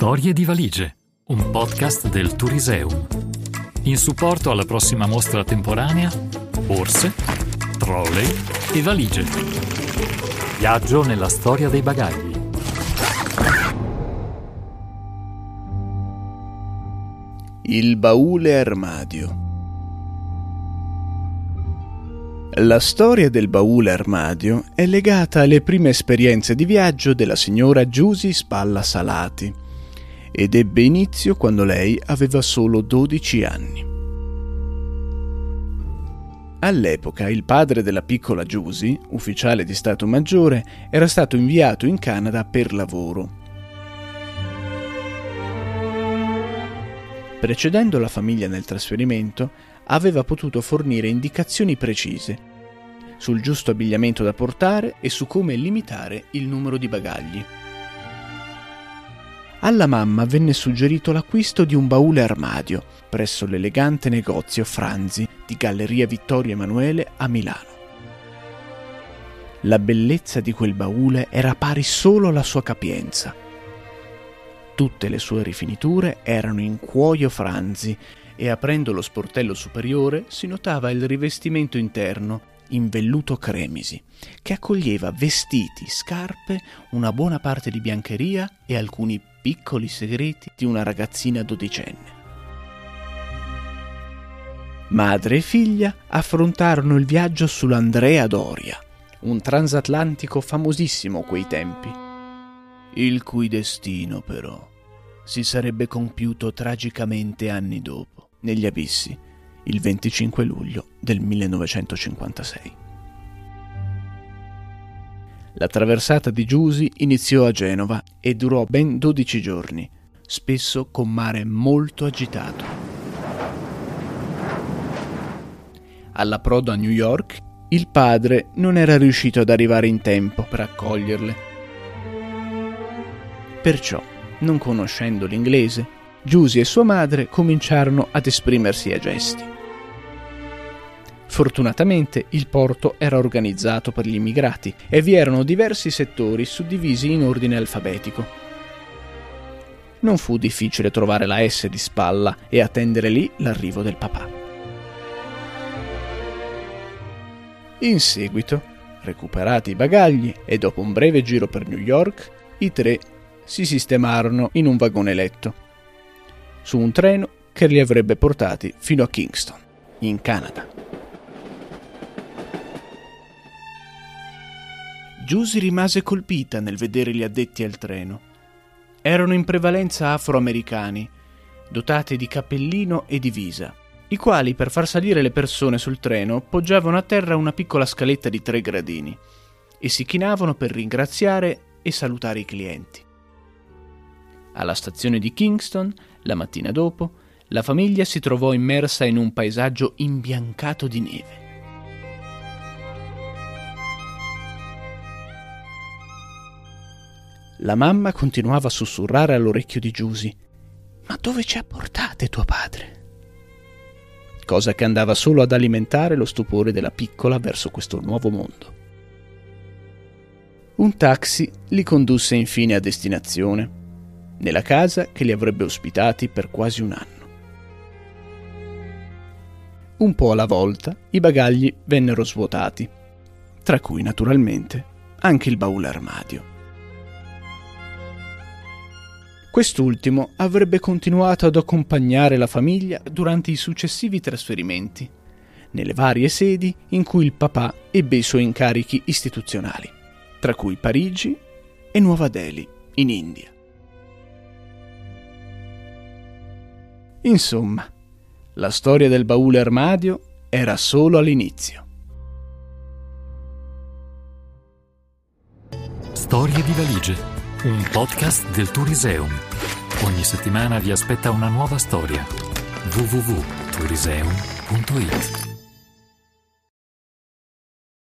Storie di valigie, un podcast del Turiseum. In supporto alla prossima mostra temporanea, borse, trolley e valigie. Viaggio nella storia dei bagagli. Il baule armadio. La storia del baule armadio è legata alle prime esperienze di viaggio della signora Giusy Spalla Salati ed ebbe inizio quando lei aveva solo 12 anni. All'epoca il padre della piccola Giusy, ufficiale di Stato Maggiore, era stato inviato in Canada per lavoro. Precedendo la famiglia nel trasferimento, aveva potuto fornire indicazioni precise sul giusto abbigliamento da portare e su come limitare il numero di bagagli. Alla mamma venne suggerito l'acquisto di un baule armadio presso l'elegante negozio Franzi di Galleria Vittorio Emanuele a Milano. La bellezza di quel baule era pari solo alla sua capienza. Tutte le sue rifiniture erano in cuoio Franzi e aprendo lo sportello superiore si notava il rivestimento interno in velluto cremisi, che accoglieva vestiti, scarpe, una buona parte di biancheria e alcuni piccoli segreti di una ragazzina dodicenne. Madre e figlia affrontarono il viaggio sull'Andrea Doria, un transatlantico famosissimo quei tempi, il cui destino però si sarebbe compiuto tragicamente anni dopo, negli abissi il 25 luglio del 1956. La traversata di Giusi iniziò a Genova e durò ben 12 giorni, spesso con mare molto agitato. All'approdo a New York, il padre non era riuscito ad arrivare in tempo per accoglierle. Perciò, non conoscendo l'inglese, Giusy e sua madre cominciarono ad esprimersi a gesti. Fortunatamente il porto era organizzato per gli immigrati e vi erano diversi settori suddivisi in ordine alfabetico. Non fu difficile trovare la S di spalla e attendere lì l'arrivo del papà. In seguito, recuperati i bagagli e dopo un breve giro per New York, i tre si sistemarono in un vagone letto, su un treno che li avrebbe portati fino a Kingston, in Canada. Giusy rimase colpita nel vedere gli addetti al treno. Erano in prevalenza afroamericani, dotati di cappellino e divisa, i quali per far salire le persone sul treno poggiavano a terra una piccola scaletta di tre gradini e si chinavano per ringraziare e salutare i clienti. Alla stazione di Kingston, la mattina dopo, la famiglia si trovò immersa in un paesaggio imbiancato di neve. La mamma continuava a sussurrare all'orecchio di Giusy. Ma dove ci ha portate tuo padre? Cosa che andava solo ad alimentare lo stupore della piccola verso questo nuovo mondo. Un taxi li condusse infine a destinazione, nella casa che li avrebbe ospitati per quasi un anno. Un po' alla volta i bagagli vennero svuotati, tra cui naturalmente anche il baule armadio. Quest'ultimo avrebbe continuato ad accompagnare la famiglia durante i successivi trasferimenti, nelle varie sedi in cui il papà ebbe i suoi incarichi istituzionali, tra cui Parigi e Nuova Delhi, in India. Insomma, la storia del baule armadio era solo all'inizio. Storie di valigie un podcast del Turiseum. Ogni settimana vi aspetta una nuova storia. www.turiseum.it